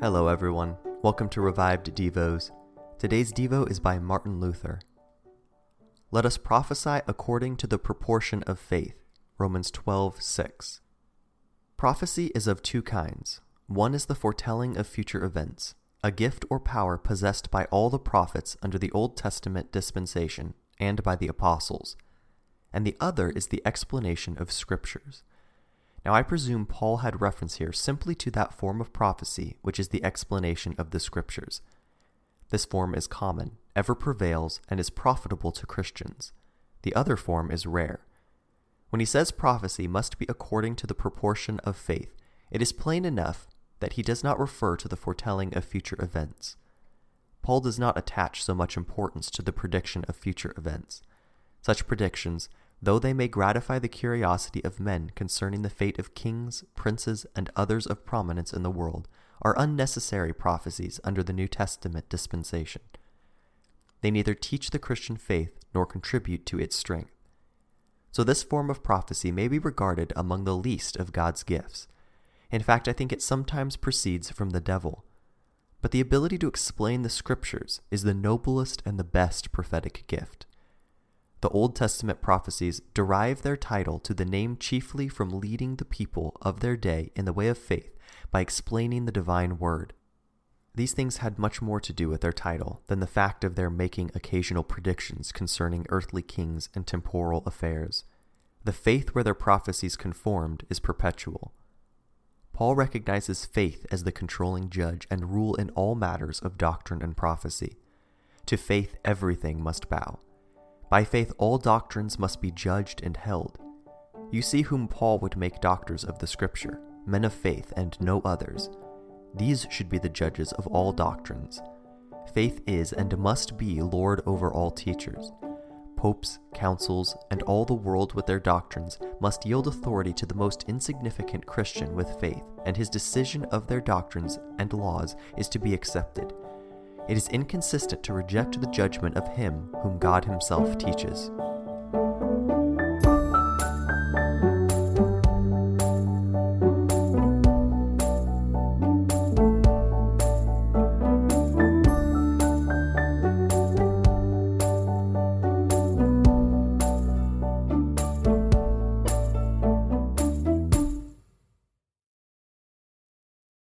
Hello, everyone. Welcome to Revived Devos. Today's Devo is by Martin Luther. Let us prophesy according to the proportion of faith. Romans 12 6. Prophecy is of two kinds. One is the foretelling of future events, a gift or power possessed by all the prophets under the Old Testament dispensation and by the apostles. And the other is the explanation of scriptures. Now, I presume Paul had reference here simply to that form of prophecy which is the explanation of the Scriptures. This form is common, ever prevails, and is profitable to Christians. The other form is rare. When he says prophecy must be according to the proportion of faith, it is plain enough that he does not refer to the foretelling of future events. Paul does not attach so much importance to the prediction of future events. Such predictions though they may gratify the curiosity of men concerning the fate of kings, princes, and others of prominence in the world, are unnecessary prophecies under the New Testament dispensation. They neither teach the Christian faith nor contribute to its strength. So, this form of prophecy may be regarded among the least of God's gifts. In fact, I think it sometimes proceeds from the devil. But the ability to explain the Scriptures is the noblest and the best prophetic gift. The Old Testament prophecies derive their title to the name chiefly from leading the people of their day in the way of faith by explaining the divine word. These things had much more to do with their title than the fact of their making occasional predictions concerning earthly kings and temporal affairs. The faith where their prophecies conformed is perpetual. Paul recognizes faith as the controlling judge and rule in all matters of doctrine and prophecy. To faith, everything must bow. By faith, all doctrines must be judged and held. You see whom Paul would make doctors of the Scripture, men of faith and no others. These should be the judges of all doctrines. Faith is and must be Lord over all teachers. Popes, councils, and all the world with their doctrines must yield authority to the most insignificant Christian with faith, and his decision of their doctrines and laws is to be accepted it is inconsistent to reject the judgment of him whom God himself teaches.